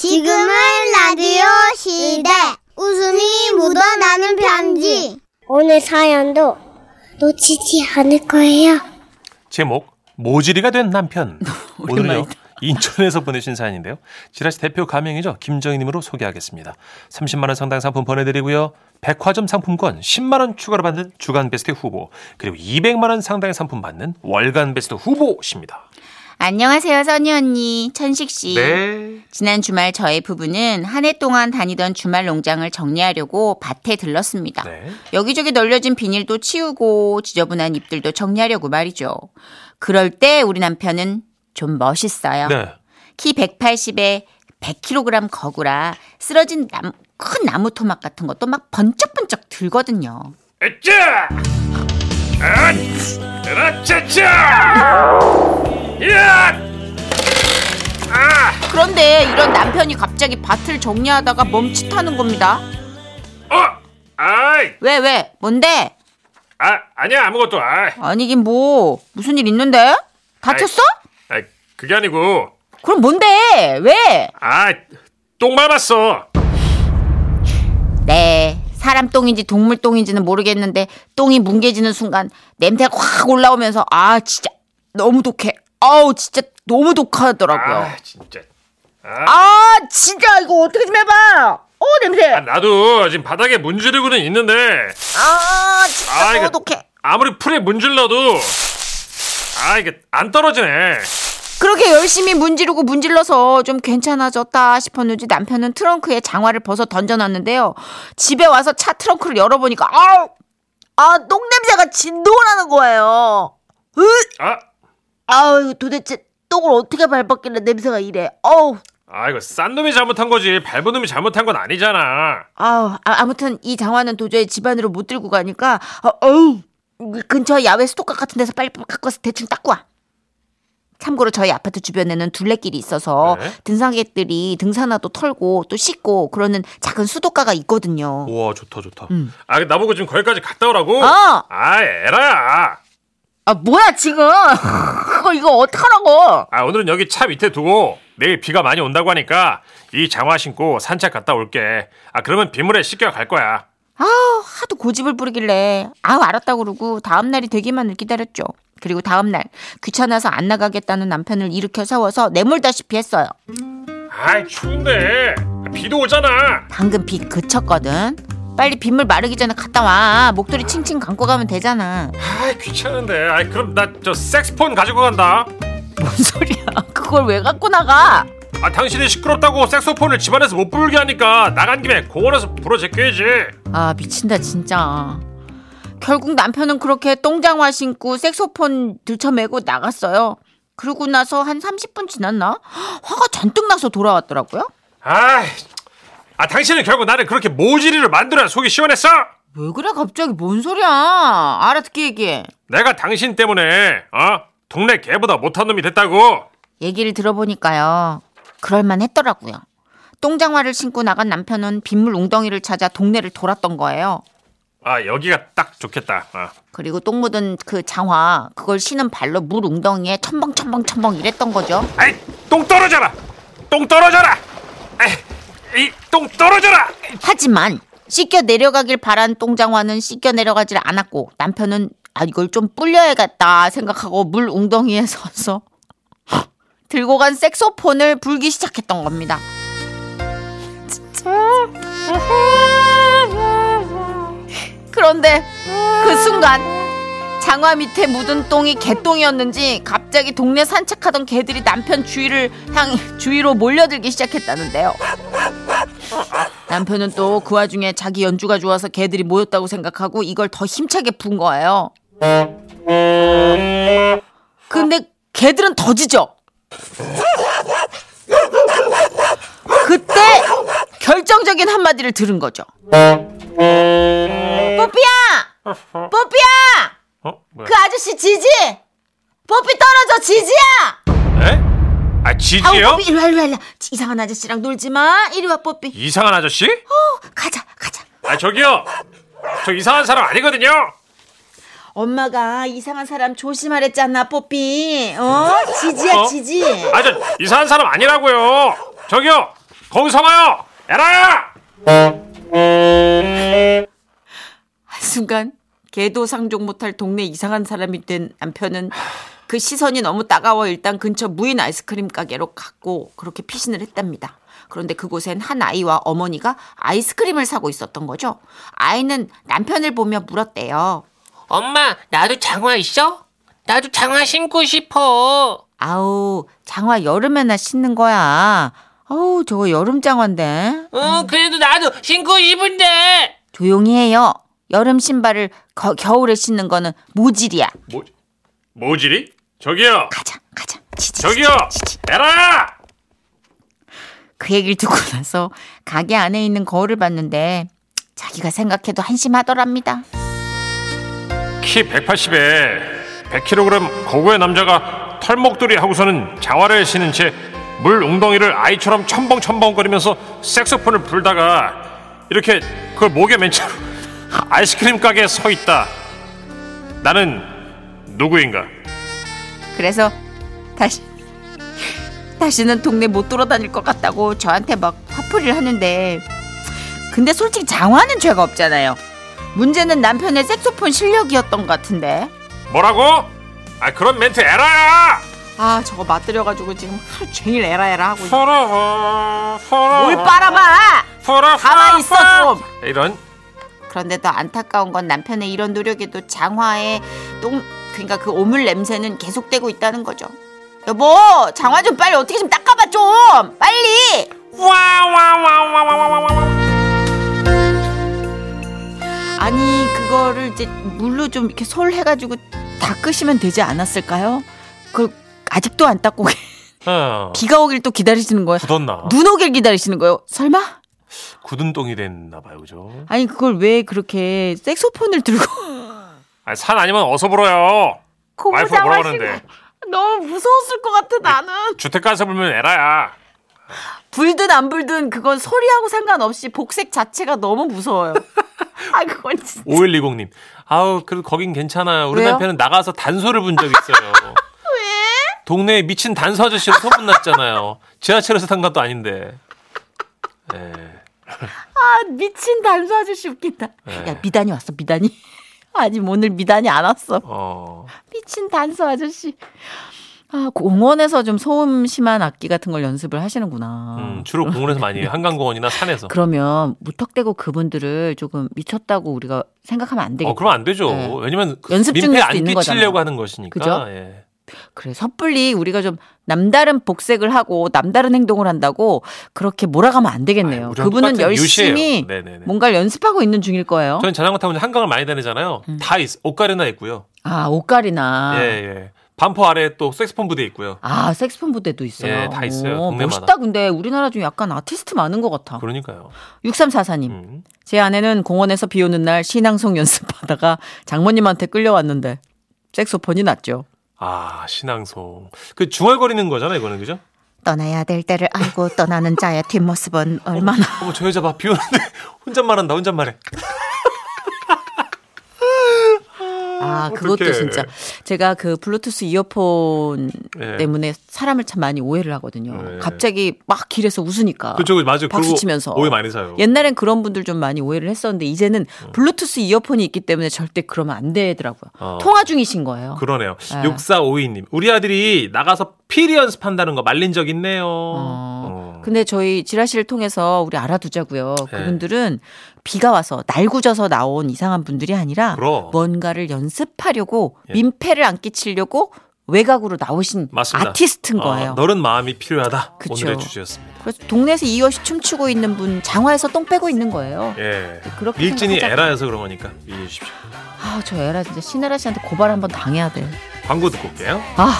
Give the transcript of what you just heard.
지금은 라디오 시대. 웃음이 묻어나는 편지. 오늘 사연도 놓치지 않을 거예요. 제목 모지리가 된 남편. 오늘은요 인천에서 보내신 사연인데요. 지라시 대표 가명이죠 김정희님으로 소개하겠습니다. 30만 원 상당 상품 보내드리고요. 백화점 상품권 10만 원 추가로 받는 주간 베스트 후보 그리고 200만 원 상당의 상품 받는 월간 베스트 후보십니다. 안녕하세요, 선희 언니, 천식 씨. 네. 지난 주말 저희 부부는 한 해 동안 다니던 주말 농장을 정리하려고 밭에 들렀습니다. 네. 여기저기 널려진 비닐도 치우고 지저분한 잎들도 정리하려고 말이죠. 그럴 때 우리 남편은 좀 멋있어요. 네. 키 180에 100kg 거구라 쓰러진 남- 큰 나무 토막 같은 것도 막 번쩍번쩍 들거든요. 아, 으라 그런데 이런 남편이 갑자기 밭을 정리하다가 멈칫하는 겁니다. 어! 아이! 왜, 왜? 뭔데? 아, 아니야, 아무것도. 아이. 아니긴 뭐 무슨 일 있는데? 다쳤어? 아이, 그게 아니고. 그럼 뭔데? 왜? 아, 똥 밟았어. 네 사람 똥인지 동물 똥인지는 모르겠는데 똥이 뭉개지는 순간 냄새가 확 올라오면서 아 진짜 너무 독해. 아우 진짜 너무 독하더라고요. 아, 진짜. 아, 아 진짜 이거 어떻게 좀 해봐. 어 냄새. 아, 나도 지금 바닥에 문지르고는 있는데 아 진짜 아, 이거- 독해. 아무리 풀에 문질러도 아, 이게 안 떨어지네. 그렇게 열심히 문지르고 문질러서 좀 괜찮아졌다 싶었는지 남편은 트렁크에 장화를 벗어 던져놨는데요. 집에 와서 차 트렁크를 열어보니까 아우 아 똥냄새가 진동을 하는 거예요. 으 아, 아우 도대체 똥을 어떻게 밟았길래 냄새가 이래. 어우 아, 이거 싼 놈이 잘못한 거지. 밟은 놈이 잘못한 건 아니잖아. 아우 아, 아무튼 이 장화는 도저히 집 안으로 못 들고 가니까 어, 어우 이 근처 야외 수도가 같은 데서 빨리 갖고서 대충 닦고 와. 참고로 저희 아파트 주변에는 둘레길이 있어서 네. 등산객들이 등산화도 털고 또 씻고 그러는 작은 수도가가 있거든요. 우와, 좋다, 좋다. 음. 아, 나보고 지금 거기까지 갔다 오라고? 어! 아, 에라야. 아 뭐야 지금? 그거 이거 어떡하라고? 아, 오늘은 여기 차 밑에 두고 내일 비가 많이 온다고 하니까 이 장화 신고 산책 갔다 올게. 아, 그러면 빗물에 씻겨 갈 거야. 아우 하도 고집을 부리길래 아우 알았다 그러고 다음 날이 되기만을 기다렸죠. 그리고 다음 날 귀찮아서 안 나가겠다는 남편을 일으켜 세워서 내몰다시피 했어요. 아이, 추운데. 비도 오잖아. 방금 비 그쳤거든. 빨리 빗물 마르기 전에 갔다 와. 목도리 칭칭 감고 가면 되잖아. 아이, 귀찮은데. 아이, 그럼 나 저 색스폰 가지고 간다. 뭔 소리야? 그걸 왜 갖고 나가? 아, 당신이 시끄럽다고 색소폰을 집안에서 못 불게 하니까 나간 김에 공원에서 불어 제껴야지. 아 미친다 진짜. 결국 남편은 그렇게 똥장화 신고 색소폰 들쳐매고 나갔어요. 그러고 나서 한 30분 지났나? 화가 잔뜩 나서 돌아왔더라고요. 아이, 아, 당신은 결국 나를 그렇게 모지리를 만들어야 속이 시원했어? 왜 그래 갑자기 뭔 소리야? 알아듣게 얘기해. 내가 당신 때문에, 어? 동네 개보다 못한 놈이 됐다고. 얘기를 들어보니까요. 그럴만 했더라고요. 똥장화를 신고 나간 남편은 빗물 웅덩이를 찾아 동네를 돌았던 거예요. 아, 여기가 딱 좋겠다. 어. 그리고 똥 묻은 그 장화, 그걸 신은 발로 물 웅덩이에 첨벙첨벙첨벙 이랬던 거죠. 아이, 똥 떨어져라! 똥 떨어져라! 에이, 이, 똥 떨어져라! 하지만 씻겨 내려가길 바란 똥장화는 씻겨 내려가질 않았고 남편은 아 이걸 좀 불려야겠다 생각하고 물 웅덩이에 서서 들고 간 색소폰을 불기 시작했던 겁니다. 그런데 그 순간 장화 밑에 묻은 똥이 개똥이었는지 갑자기 동네 산책하던 개들이 남편 주위를 향 주위로 몰려들기 시작했다는데요. 남편은 또 그 와중에 자기 연주가 좋아서 개들이 모였다고 생각하고 이걸 더 힘차게 푼 거예요. 근데 개들은 더 짖어. 그때 결정적인 한마디를 들은 거죠. 뽀삐야! 뽀삐야! 어? 뭐야? 그 아저씨 지지? 뽀삐 떨어져 지지야! 에? 아, 아우 지지요? 뽀삐 이리 와 이리 와 이리 와. 이상한 아저씨랑 놀지 마. 이리 와 뽀삐. 이상한 아저씨? 가자 가자. 아, 저기요. 저 이상한 사람 아니거든요. 엄마가 이상한 사람 조심하랬잖아 뽀삐. 어? 지지야 어? 지지. 아, 저 이상한 사람 아니라고요. 저기요. 거기서 봐요! 에라야! 한순간 개도 상종 못할 동네 이상한 사람이 된 남편은 그 시선이 너무 따가워 일단 근처 무인 아이스크림 가게로 갔고 그렇게 피신을 했답니다. 그런데 그곳엔 한 아이와 어머니가 아이스크림을 사고 있었던 거죠. 아이는 남편을 보며 물었대요. 엄마, 나도 장화 있어? 나도 장화 신고 싶어. 아우 장화 여름에나 신는 거야. 아우 저거 여름 장화인데. 어, 그래도 나도 신고 싶은데. 조용히 해요. 여름 신발을 거- 겨울에 신는 거는 모질이야. 뭐, 모질이? 저기요! 가자 가자. 지지, 저기요! 지지. 에라야! 그 얘기를 듣고 나서 가게 안에 있는 거울을 봤는데 자기가 생각해도 한심하더랍니다. 키 180에 100kg 거구의 남자가 털목도리 하고서는 자화를 신은 채 물 웅덩이를 아이처럼 첨벙첨벙거리면서 색소폰을 불다가 이렇게 그걸 목에 맨 채로 아이스크림 가게에 서 있다. 나는 누구인가? 그래서 다시 다시는 동네 못 돌아다닐 것 같다고 저한테 막 화풀이를 하는데 근데 솔직히 장화는 죄가 없잖아요. 문제는 남편의 색소폰 실력이었던 것 같은데. 뭐라고? 아 그런 멘트 에라야! 아 저거 맛들여가지고 지금 하루 종일 에라 에라 하고 있어. 서라 뭘 빨아봐! 가만히 있어 좀. 이런 그런데 더 안타까운 건 남편의 이런 노력에도 장화의 똥 그러니까 그 오물 냄새는 계속되고 있다는 거죠. 여보 장화 좀 빨리 어떻게 좀 닦아봐 좀 빨리. 아니 그거를 이제 물로 좀 이렇게 솔 해가지고 닦으시면 되지 않았을까요? 그 아직도 안 닦고 어, 비가 오길 또 기다리시는 거예요? 굳었나? 눈 오길 기다리시는 거예요? 설마? 굳은 똥이 됐나 봐요, 그죠? 아니 그걸 왜 그렇게 색소폰을 들고 아, 산 아니면 어서 불어요. 와이프가 뭐라 그러는데 너무 무서웠을 것 같아 나는. 주택가에서 불면 에라야. 불든 안 불든 그건 소리하고 상관없이 복색 자체가 너무 무서워요. 아 그건 진짜. 5120님. 아우, 그래도 거긴 괜찮아요. 우리 왜요? 남편은 나가서 단소를 본 적이 있어요. 왜? 동네에 미친 단소 아저씨로 소문났잖아요. 지하철에서 탄 것도 아닌데. 예. 아 미친 단수 아저씨 웃긴다. 네. 야 미단이 왔어 미단이. 아직 오늘 미단이 안 왔어. 어. 미친 단수 아저씨. 아 공원에서 좀 소음 심한 악기 같은 걸 연습을 하시는구나. 음, 주로 공원에서 많이. 한강공원이나 산에서. 그러면 무턱대고 그분들을 조금 미쳤다고 우리가 생각하면 안 되겠다. 어, 그러면 안 되죠. 네. 왜냐면 연습 수도 안 끼치려고. 하는 것이니까. 그죠? 예. 그래 섣불리 우리가 좀 남다른 복색을 하고 남다른 행동을 한다고 그렇게 몰아가면 안 되겠네요. 아유, 그분은 열심히. 뭔가를 연습하고 있는 중일 거예요. 저는 자전거 이제 한강을 많이 다니잖아요. 음. 다 있, 옷가리나 있고요. 아 옷가리나. 예, 예. 반포 아래 또 색스폰 부대 있고요. 아 색스폰 부대도 있어요. 예, 다 있어요. 오. 멋있다. 근데 우리나라 중에 약간 아티스트 많은 것 같아. 그러니까요. 6344님. 음. 제 아내는 공원에서 비 오는 날 신앙송 연습하다가 장모님한테 끌려왔는데 색소폰이 났죠. 아, 신앙송. 그 중얼거리는 거잖아요, 이거는. 그죠? 떠나야 될 때를 알고 떠나는 자의 뒷모습은 얼마나 어머, 저 여자 봐. 비 오는데 혼잣말 한다, 혼잣말해. 아, 그것도 어떡해. 진짜 제가 그 블루투스 이어폰 네. 때문에 사람을 참 많이 오해를 하거든요. 네. 갑자기 막 길에서 웃으니까. 그쵸, 맞아요. 박수 치면서. 오해 많이 사요. 옛날엔 그런 분들 좀 많이 오해를 했었는데 이제는 블루투스 이어폰이 있기 때문에 절대 그러면 안 되더라고요. 어. 통화 중이신 거예요. 그러네요. 네. 6452님. 우리 아들이 나가서 피리 연습한다는 거 말린 적 있네요. 어. 어. 근데 저희 지라시를 통해서 우리 알아두자고요. 네. 그분들은 비가 와서 날구져서 나온 이상한 분들이 아니라 그럼. 뭔가를 연습하려고 예. 민폐를 안 끼치려고 외곽으로 나오신 맞습니다. 아티스트인 거예요. 어, 너른 마음이 필요하다. 그쵸. 오늘의 주제였습니다. 그래서 동네에서 이것이 춤추고 있는 분 장화에서 똥 빼고 있는 거예요. 예. 그렇게 밀진이 생각하자. 에라여서 그런 거니까 이해해 주십시오. 아, 저 에라 진짜 신에라 씨한테 고발 한번 당해야 돼. 광고 듣고 올게요. 아.